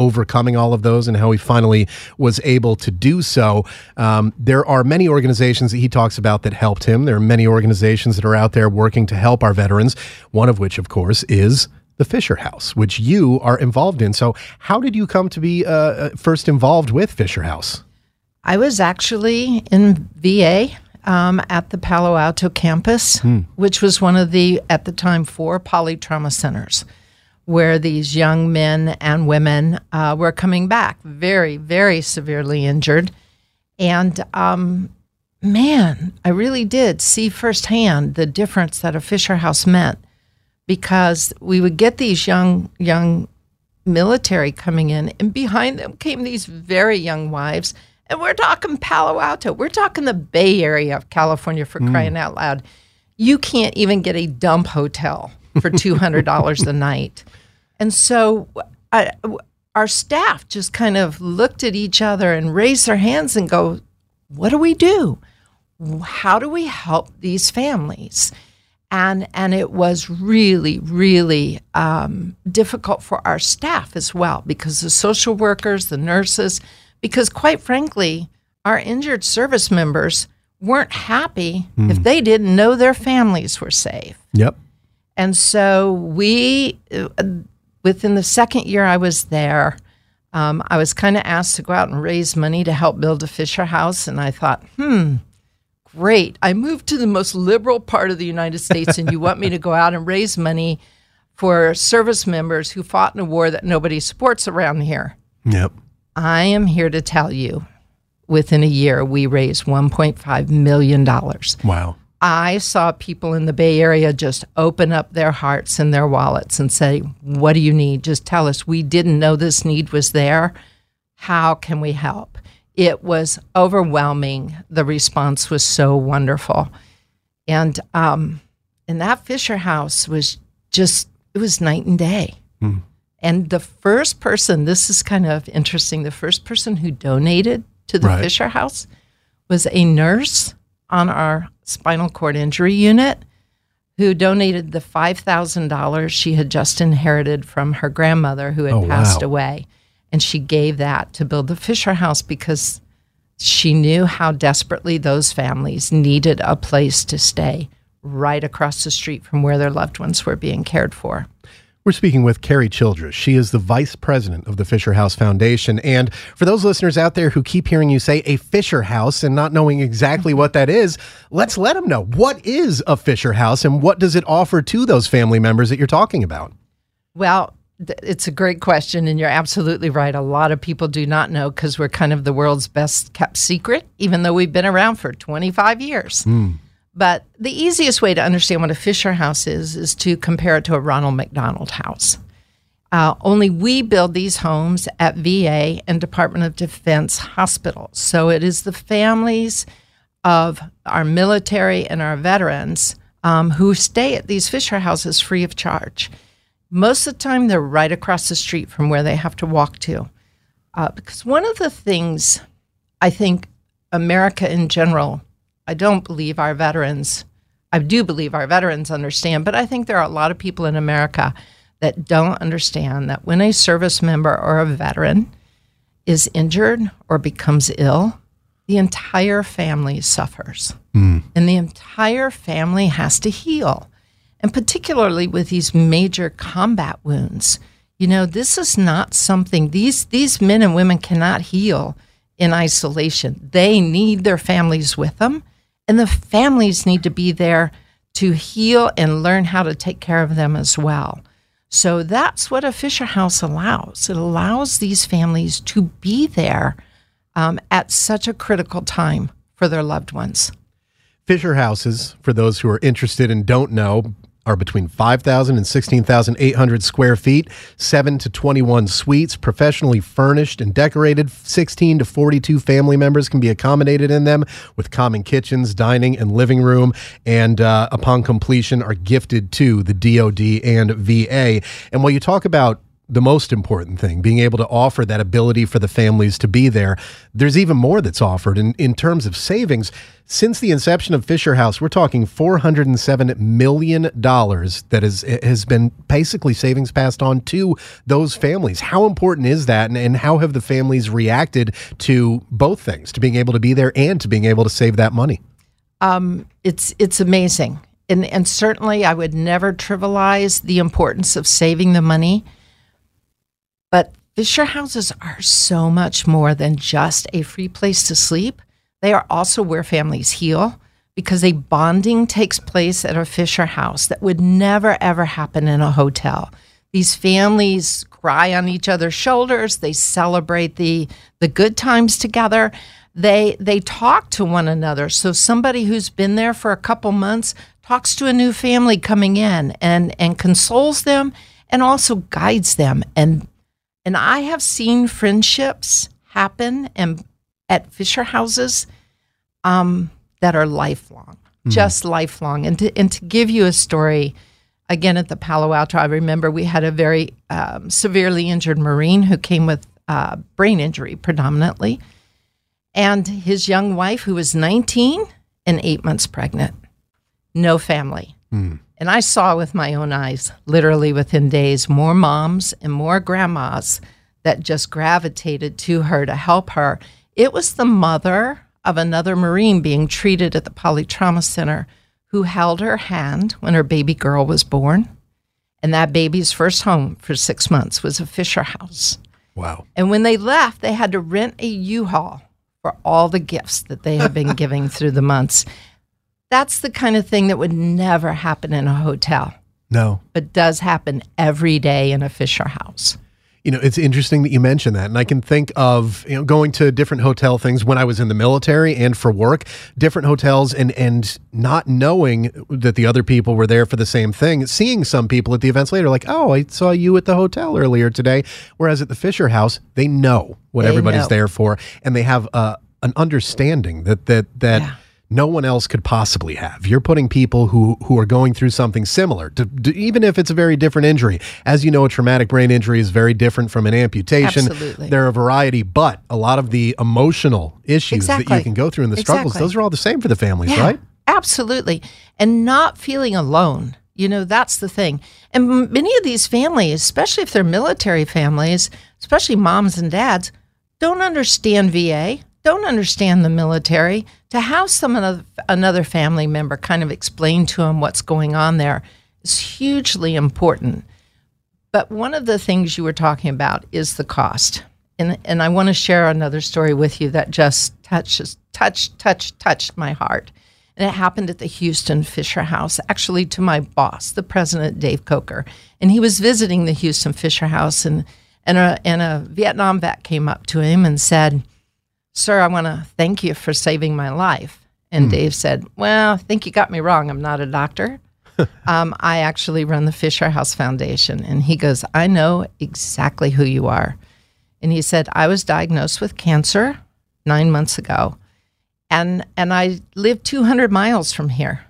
A: overcoming all of those, and how he finally was able to do so. Um, there are many organizations that he talks about that helped him. There are many organizations that are out there working to help our veterans, one of which, of course, is the Fisher House, which you are involved in. So, how did you come to be uh, uh, first involved with Fisher House?
C: I was actually in VA um, at the Palo Alto campus, which was one of the, at the time, four polytrauma centers where these young men and women uh, were coming back very, very severely injured. And um, man, I really did see firsthand the difference that a Fisher House meant because we would get these young, young military coming in, and behind them came these very young wives. And we're talking Palo Alto. We're talking the Bay Area of California for crying out loud. You can't even get a dump hotel for $200 a night. And so I, our staff just kind of looked at each other and raised their hands and go, What do we do? How do we help these families? and and it was really really um, difficult for our staff as well because the social workers the nurses because quite frankly our injured service members weren't happy if they didn't know their families were safe
A: Yep.
C: And so we uh, within the second year i was there um, i was kind of asked to go out and raise money to help build a fisher house and i thought hmm great. I moved to the most liberal part of the United States, and you want me to go out and raise money for service members who fought in a war that nobody supports around here.
A: Yep.
C: I am here to tell you within a year, we raised $1.5 million.
A: Wow.
C: I saw people in the Bay Area just open up their hearts and their wallets and say, What do you need? Just tell us. We didn't know this need was there. How can we help? It was overwhelming. The response was so wonderful. And um, and that Fisher House was just it was night and day. And the first person, this is kind of interesting, the first person who donated to the
A: Right.
C: Fisher House was a nurse on our spinal cord injury unit who donated the $5,000 she had just inherited from her grandmother who had
A: Oh,
C: passed
A: wow.
C: away. And she gave that to build the Fisher House because she knew how desperately those families needed a place to stay right across the street from where their loved ones were being cared for.
A: We're speaking with Carrie Childress. She is the vice president of the Fisher House Foundation. And for those listeners out there who keep hearing you say a Fisher House and not knowing exactly mm-hmm. what that is, let's let them know. What is a Fisher House and what does it offer to those family members that you're talking about?
C: Well, it's a great question, and you're absolutely right. A lot of people do not know because we're kind of the world's best kept secret, even though we've been around for 25 years. Hmm. But the easiest way to understand what a Fisher House is is to compare it to a Ronald McDonald House. Uh, only we build these homes at VA and Department of Defense hospitals. So it is the families of our military and our veterans um, who stay at these Fisher houses free of charge. Most of the time, they're right across the street from where they have to walk to. Uh, because one of the things I think America in general, I don't believe our veterans, I do believe our veterans understand, but I think there are a lot of people in America that don't understand that when a service member or a veteran is injured or becomes ill, the entire family suffers. Hmm. And the entire family has to heal. And particularly with these major combat wounds, you know, this is not something these these men and women cannot heal in isolation. They need their families with them, and the families need to be there to heal and learn how to take care of them as well. So that's what a Fisher House allows. It allows these families to be there um, at such a critical time for their loved ones.
A: Fisher houses, for those who are interested and don't know, are between 5,000 and 16,800 square feet, 7 to 21 suites, professionally furnished and decorated. 16 to 42 family members can be accommodated in them with common kitchens, dining, and living room. And uh, upon completion, are gifted to the DoD and VA. And while you talk about the most important thing, being able to offer that ability for the families to be there. There's even more that's offered in, in terms of savings. Since the inception of Fisher House, we're talking $407 million that is, has been basically savings passed on to those families. How important is that? And, and how have the families reacted to both things, to being able to be there and to being able to save that money?
C: Um, it's, it's amazing. And, and certainly, I would never trivialize the importance of saving the money. But Fisher houses are so much more than just a free place to sleep. They are also where families heal because a bonding takes place at a Fisher house that would never, ever happen in a hotel. These families cry on each other's shoulders, they celebrate the, the good times together. They, they talk to one another. So somebody who's been there for a couple months talks to a new family coming in and, and consoles them and also guides them. And and I have seen friendships happen and at Fisher houses um, that are lifelong, mm-hmm. just lifelong. And to, and to give you a story, again at the Palo Alto, I remember we had a very um, severely injured Marine who came with uh, brain injury predominantly, and his young wife, who was 19 and eight months pregnant, no family. Mm. And I saw with my own eyes, literally within days, more moms and more grandmas that just gravitated to her to help her. It was the mother of another Marine being treated at the Polytrauma Center who held her hand when her baby girl was born. And that baby's first home for six months was a Fisher house.
A: Wow.
C: And when they left, they had to rent a U Haul for all the gifts that they had been giving through the months. That's the kind of thing that would never happen in a hotel.
A: No.
C: But does happen every day in a Fisher house.
A: You know, it's interesting that you mention that. And I can think of, you know, going to different hotel things when I was in the military and for work, different hotels and and not knowing that the other people were there for the same thing, seeing some people at the events later like, "Oh, I saw you at the hotel earlier today." Whereas at the Fisher house, they know what
C: They
A: everybody's
C: know.
A: there for and they have uh, an understanding that that that
C: Yeah.
A: No one else could possibly have. You're putting people who who are going through something similar, to, to- even if it's a very different injury. As you know, a traumatic brain injury is very different from an amputation.
C: Absolutely.
A: There are a variety, but a lot of the emotional issues that you can go through and the struggles,
C: Exactly.
A: those are all the same for the families,
C: Yeah,
A: right?
C: Absolutely. And not feeling alone. You know, that's the thing. And many of these families, especially if they're military families, especially moms and dads, don't understand VA, don't understand the military. To have some another, another family member kind of explain to them what's going on there is hugely important. But one of the things you were talking about is the cost. And, and I want to share another story with you that just touches, touched, touched, touched my heart. And it happened at the Houston Fisher House, actually to my boss, the president, Dave Coker. And he was visiting the Houston Fisher House, and, and, a, and a Vietnam vet came up to him and said, Sir, I want to thank you for saving my life. And Dave said, Well, I think you got me wrong. I'm not a doctor. um, I actually run the Fisher House Foundation. And he goes, I know exactly who you are. And he said, I was diagnosed with cancer nine months ago. And, and I live 200 miles from here.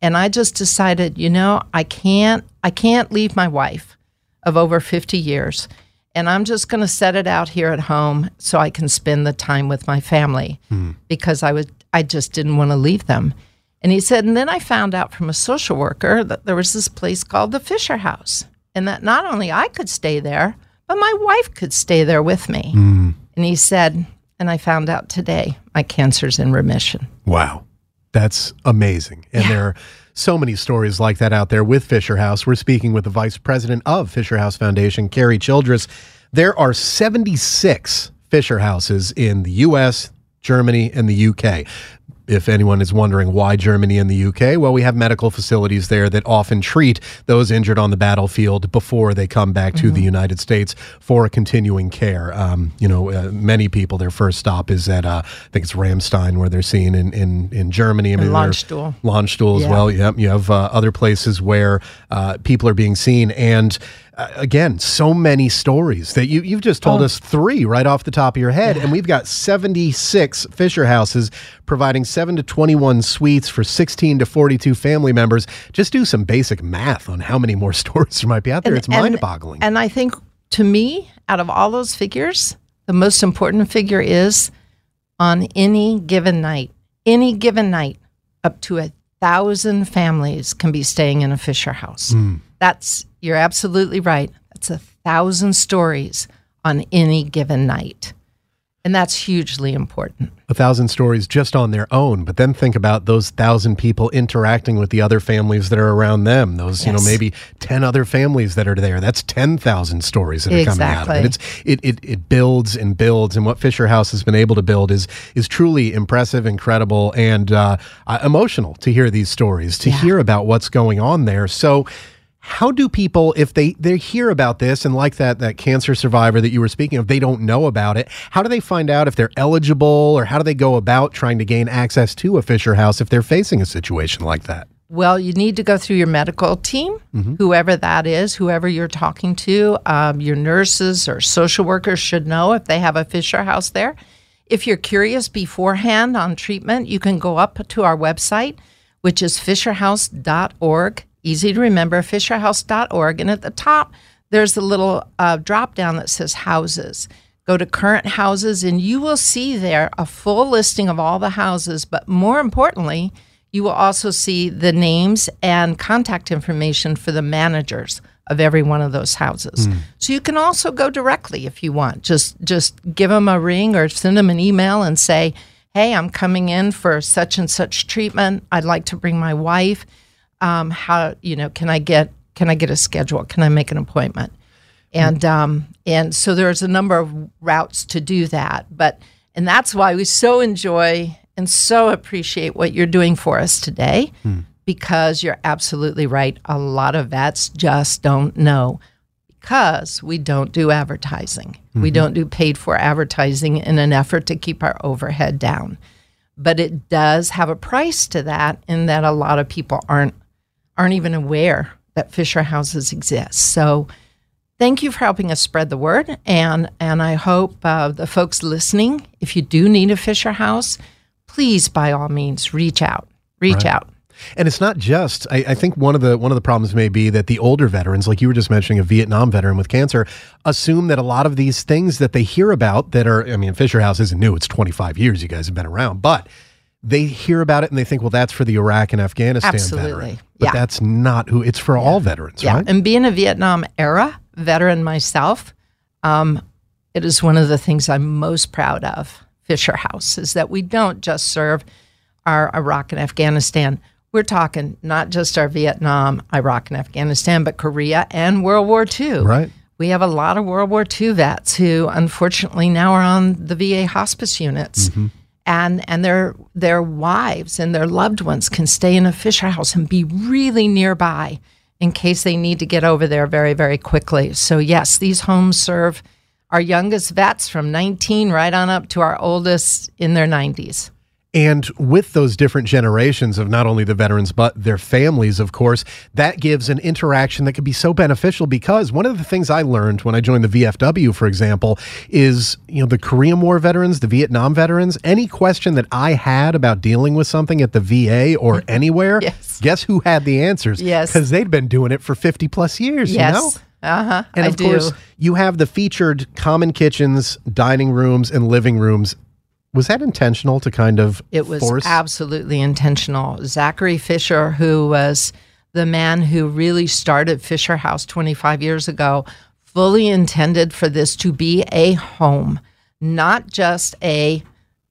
C: And I just decided, you know, I can't, I can't leave my wife of over 50 years. And I'm just going to set it out here at home so I can spend the time with my family hmm. because I was, I just didn't want to leave them. And he said, and then I found out from a social worker that there was this place called the Fisher House, and that not only I could stay there, but my wife could stay there with me. Hmm. And he said, and I found out today my cancer's in remission.
A: Wow. That's amazing. And there are so many stories like that out there with Fisher House. We're speaking with the vice president of Fisher House Foundation, Carrie Childress. There are 76 Fisher Houses in the U.S., Germany, and the U.K. if anyone is wondering why Germany and the UK, well, we have medical facilities there that often treat those injured on the battlefield before they come back to the United States for continuing care. Um, you know, uh, many people, their first stop is at, uh, I think it's Ramstein, where they're seen in, in, in Germany. I they're-
C: Landstuhl.
A: Landstuhl as
C: Yeah.
A: well. Yep. You have uh, other places where uh, people are being seen. And again, so many stories that you, you've just told
C: Oh.
A: us three right off the top of your head. And we've got 76 Fisher houses providing 7 to 21 suites for 16 to 42 family members. Just do some basic math on how many more stories there might be out there. it's mind boggling.
C: And I think to me, out of all those figures, the most important figure is on any given night, any given night, up to a thousand families can be staying in a Fisher house. Hmm. That's, you're absolutely right. That's a thousand stories on any given night. And that's hugely important.
A: a thousand stories just on their own, but then think about those thousand people interacting with the other families that are around them. Those, you know, maybe ten other families that are there. That's ten thousand stories that are coming out of it.
C: Exactly.
A: It's it, it it builds and builds, and what Fisher House has been able to build is is truly impressive, incredible, and uh, uh, emotional to hear these stories, to hear about what's going on there. So. How do people, if they they hear about this and like that that cancer survivor that you were speaking of, they don't know about it? How do they find out if they're eligible, or how do they go about trying to gain access to a Fisher House if they're facing a situation like that?
C: Well, you need to go through your medical team, whoever that is, whoever you're talking to. Um, your nurses or social workers should know if they have a Fisher House there. If you're curious beforehand on treatment, you can go up to our website, which is fisherhouse.org. Easy to remember, fisherhouse.org. And at the top, there's a little uh, drop down that says houses. Go to current houses, and you will see there a full listing of all the houses. But more importantly, you will also see the names and contact information for the managers of every one of those houses. So you can also go directly if you want. Just just give them a ring or send them an email and say, "Hey, I'm coming in for such and such treatment. I'd like to bring my wife. Um, how you know? Can I get can I get a schedule? Can I make an appointment?" and um, and so there's a number of routes to do that. But and that's why we so enjoy and so appreciate what you're doing for us today, because you're absolutely right. A lot of vets just don't know because we don't do advertising. We don't do paid for advertising in an effort to keep our overhead down. But it does have a price to that in that a lot of people aren't aren't even aware that Fisher houses exist. So thank you for helping us spread the word and and I hope uh, the folks listening, if you do need a Fisher house, please by all means reach out. Reach out.
A: And it's not just. I, I think one of the one of the problems may be that the older veterans, like you were just mentioning, a Vietnam veteran with cancer, assume that a lot of these things that they hear about that are. I mean, Fisher House isn't new; it's 25 years. You guys have been around, but they hear about it and they think, well, that's for the Iraq and Afghanistan
C: Absolutely.
A: veteran. But
C: Yeah.
A: that's not who. It's for all veterans,
C: Yeah,
A: right?
C: and being a Vietnam era veteran myself, um, it is one of the things I'm most proud of. Fisher House is that we don't just serve our Iraq and Afghanistan. We're talking not just our Vietnam, Iraq, and Afghanistan, but Korea and World War II.
A: Right.
C: We have a lot of World War II vets who, unfortunately, now are on the VA hospice units, and and their their wives and their loved ones can stay in a Fisher House and be really nearby in case they need to get over there very very quickly. So yes, these homes serve our youngest vets from 19 right on up to our oldest in their 90s.
A: And with those different generations of not only the veterans, but their families, of course, that gives an interaction that could be so beneficial because one of the things I learned when I joined the VFW, for example, is, you know, the Korean War veterans, the Vietnam veterans, any question that I had about dealing with something at the VA or anywhere,
C: Yes.
A: guess who had the answers?
C: Yes.
A: Because they'd been doing it for 50 plus years, you know?
C: Yes. Uh huh.
A: And of course, you have the featured common kitchens, dining rooms, and living rooms. Was that intentional to kind of
C: It was
A: force?
C: absolutely intentional. Zachary Fisher, who was the man who really started Fisher House 25 years ago, fully intended for this to be a home, not just a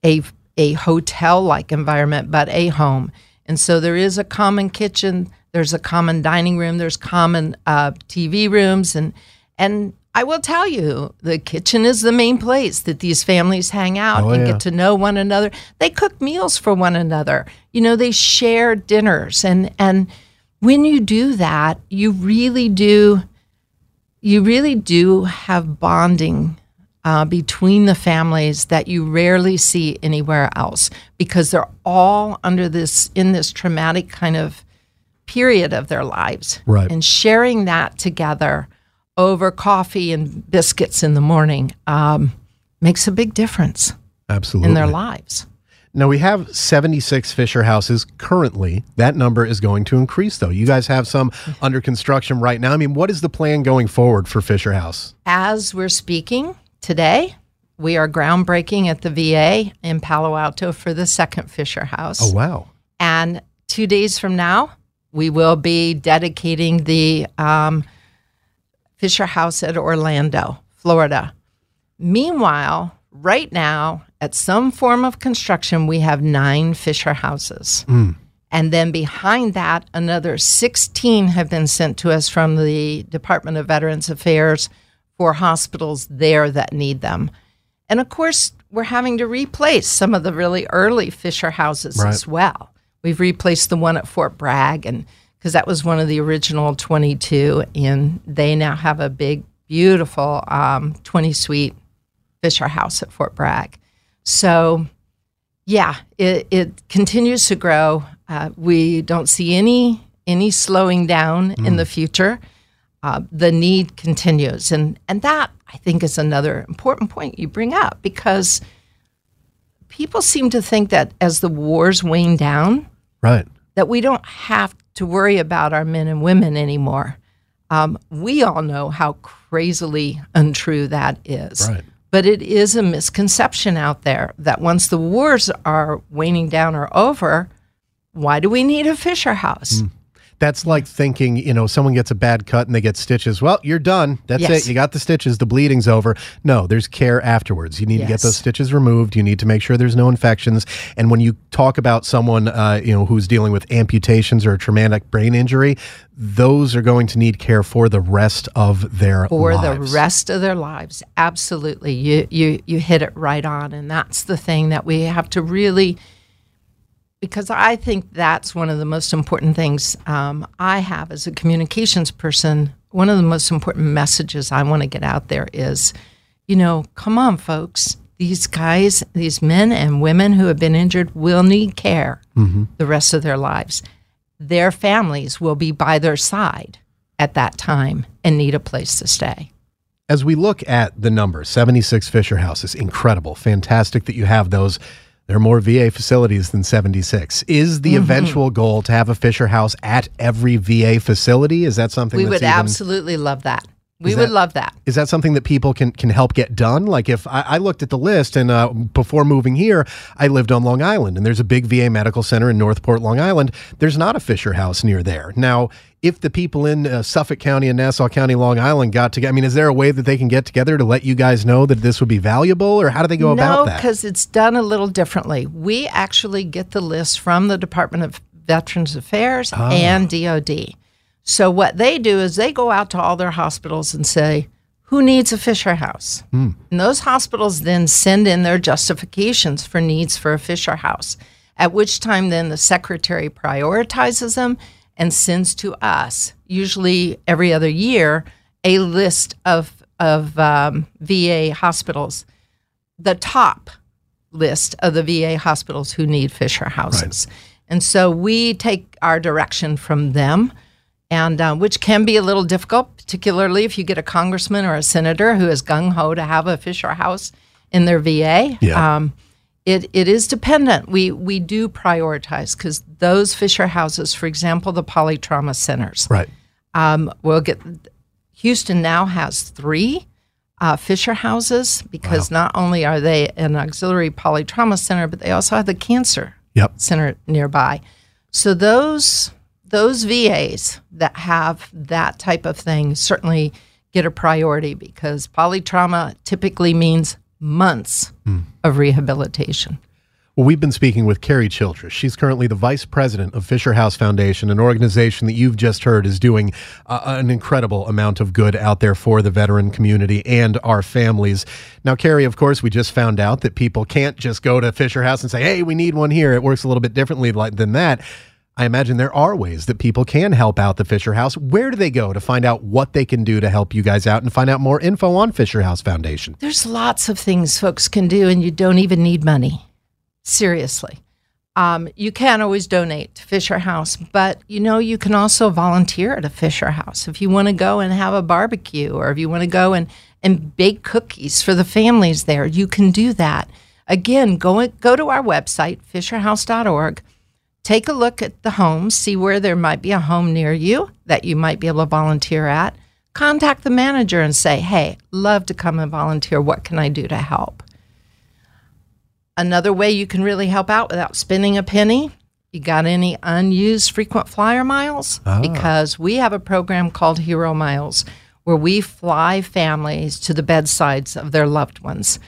C: a a hotel like environment, but a home. And so there is a common kitchen, there's a common dining room, there's common uh, TV rooms, and and I will tell you, the kitchen is the main place that these families hang out
A: Oh,
C: and
A: yeah.
C: get to know one another. They cook meals for one another. You know, they share dinners and and when you do that, you really do you really do have bonding uh, between the families that you rarely see anywhere else because they're all under this in this traumatic kind of period of their lives
A: Right.
C: and sharing that together over coffee and biscuits in the morning um, makes a big difference
A: Absolutely.
C: in their lives
A: Now we have 76 Fisher houses currently. That number is going to increase though. You guys have some under construction right now. I mean, what is the plan going forward for Fisher House?
C: as we're speaking today we are groundbreaking at the va in palo alto for the second fisher house
A: Oh wow.
C: And two days from now, we will be dedicating the um, Fisher House at Orlando, Florida. Meanwhile, right now, at some form of construction, we have nine Fisher houses. Hmm. And then behind that, another 16 have been sent to us from the Department of Veterans Affairs for hospitals there that need them. And of course, we're having to replace some of the really early Fisher houses
A: Right.
C: as well. We've replaced the one at Fort Bragg, and because that was one of the original 22, and they now have a big, beautiful um, 20 suite Fisher house at Fort Bragg. So, yeah, it, it continues to grow. Uh, we don't see any any slowing down in the future. Uh, the need continues, and and that I think is another important point you bring up because people seem to think that as the wars wane down,
A: Right.
C: that we don't have to worry about our men and women anymore. Um, we all know how crazily untrue that is.
A: Right.
C: But it is a misconception out there that once the wars are waning down or over, why do we need a Fisher House?
A: That's like thinking, you know, someone gets a bad cut and they get stitches. Well, you're done. That's
C: Yes.
A: it. You got the stitches. The bleeding's over. No, there's care afterwards. You need to get those stitches removed. You need to make sure there's no infections. And when you talk about someone, uh, you know, who's dealing with amputations or a traumatic brain injury, those are going to need care for the rest of their
C: for
A: lives.
C: the rest of their lives. Absolutely. You you you hit it right on and that's the thing that we have to really because I think that's one of the most important things um, I have as a communications person. One of the most important messages I want to get out there is, you know, come on, folks. These guys, these men and women who have been injured will need care the rest of their lives. Their families will be by their side at that time and need a place to stay.
A: As we look at the number, 76 Fisher houses, incredible, fantastic that you have those. There are more VA facilities than 76. Is
C: Mm-hmm.
A: the eventual goal to have a Fisher house at every VA facility? Is that something
C: We would
A: even,
C: absolutely love that. We would love that.
A: Is that something that people can can help get done? Like if I, I looked at the list and uh, before moving here, I lived on Long Island and there's a big VA medical center in Northport, Long Island. There's not a Fisher House near there. Now, if the people in uh, Suffolk County and Nassau County, Long Island got together, I mean, is there a way that they can get together to let you guys know that this would be valuable, or how do they go
C: no,
A: about that?
C: No, because it's done a little differently. We actually get the list from the Department of Veterans Affairs
A: Ah.
C: and DOD. So what they do is they go out to all their hospitals and say, who needs a Fisher House?
A: Hmm.
C: And those hospitals then send in their justifications for needs for a Fisher House, at which time then the secretary prioritizes them and sends to us, usually every other year, a list of, of um, VA hospitals, the top list of the VA hospitals who need Fisher houses. And so we take our direction from them, and uh, which can be a little difficult, particularly if you get a congressman or a senator who is gung ho to have a Fisher house in their VA.
A: Yeah.
C: Um, it, it is dependent. We we do prioritize because those Fisher houses, for example, the polytrauma centers,
A: right.
C: um, we'll get Houston now has three uh, Fisher houses because not only are they an auxiliary polytrauma center, but they also have the cancer
A: Yep.
C: center nearby. So those those VAs that have that type of thing certainly get a priority because polytrauma typically means months of rehabilitation.
A: Well, we've been speaking with Carrie Childress. She's currently the vice president of Fisher House Foundation, an organization that you've just heard is doing uh, an incredible amount of good out there for the veteran community and our families. Now, Carrie, of course, we just found out that people can't just go to Fisher House and say, hey, we need one here. It works a little bit differently than that. I imagine there are ways that people can help out the Fisher House. Where do they go to find out what they can do to help you guys out and find out more info on Fisher House Foundation?
C: There's lots of things folks can do, and you don't even need money. Seriously. Um, you can always donate to Fisher House, but you know, you can also volunteer at a Fisher House. If you want to go and have a barbecue or if you want to go and, and bake cookies for the families there, you can do that. Again, go, go to our website, fisherhouse.org, take a look at the homes, see where there might be a home near you that you might be able to volunteer at. Contact the manager and say, hey, love to come and volunteer. What can I do to help? Another way you can really help out without spending a penny, you got any unused frequent flyer miles? Ah. Because we have a program called Hero Miles where we fly families to the bedsides of their loved ones.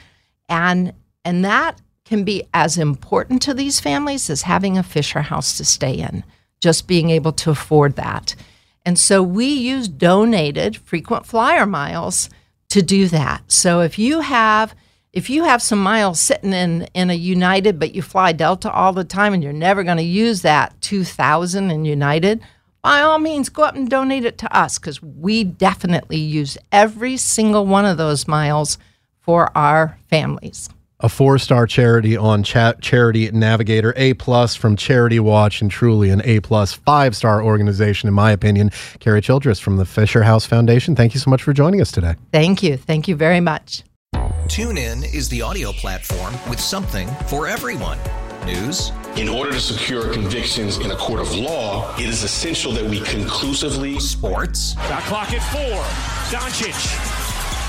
C: And and that can be as important to these families as having a Fisher house to stay in, just being able to afford that. And so we use donated frequent flyer miles to do that. So if you have if you have some miles sitting in in a United but you fly Delta all the time and you're never going to use that 2000 in United, by all means go up and donate it to us cuz we definitely use every single one of those miles for our families.
A: A four star charity on Cha- Charity Navigator, A plus from Charity Watch, and truly an A plus five star organization, in my opinion. Carrie Childress from the Fisher House Foundation, thank you so much for joining us today.
C: Thank you. Thank you very much.
F: TuneIn is the audio platform with something for everyone. News,
G: In order to secure convictions in a court of law, it is essential that we conclusively
F: sports,
H: Shot clock at four. Doncic.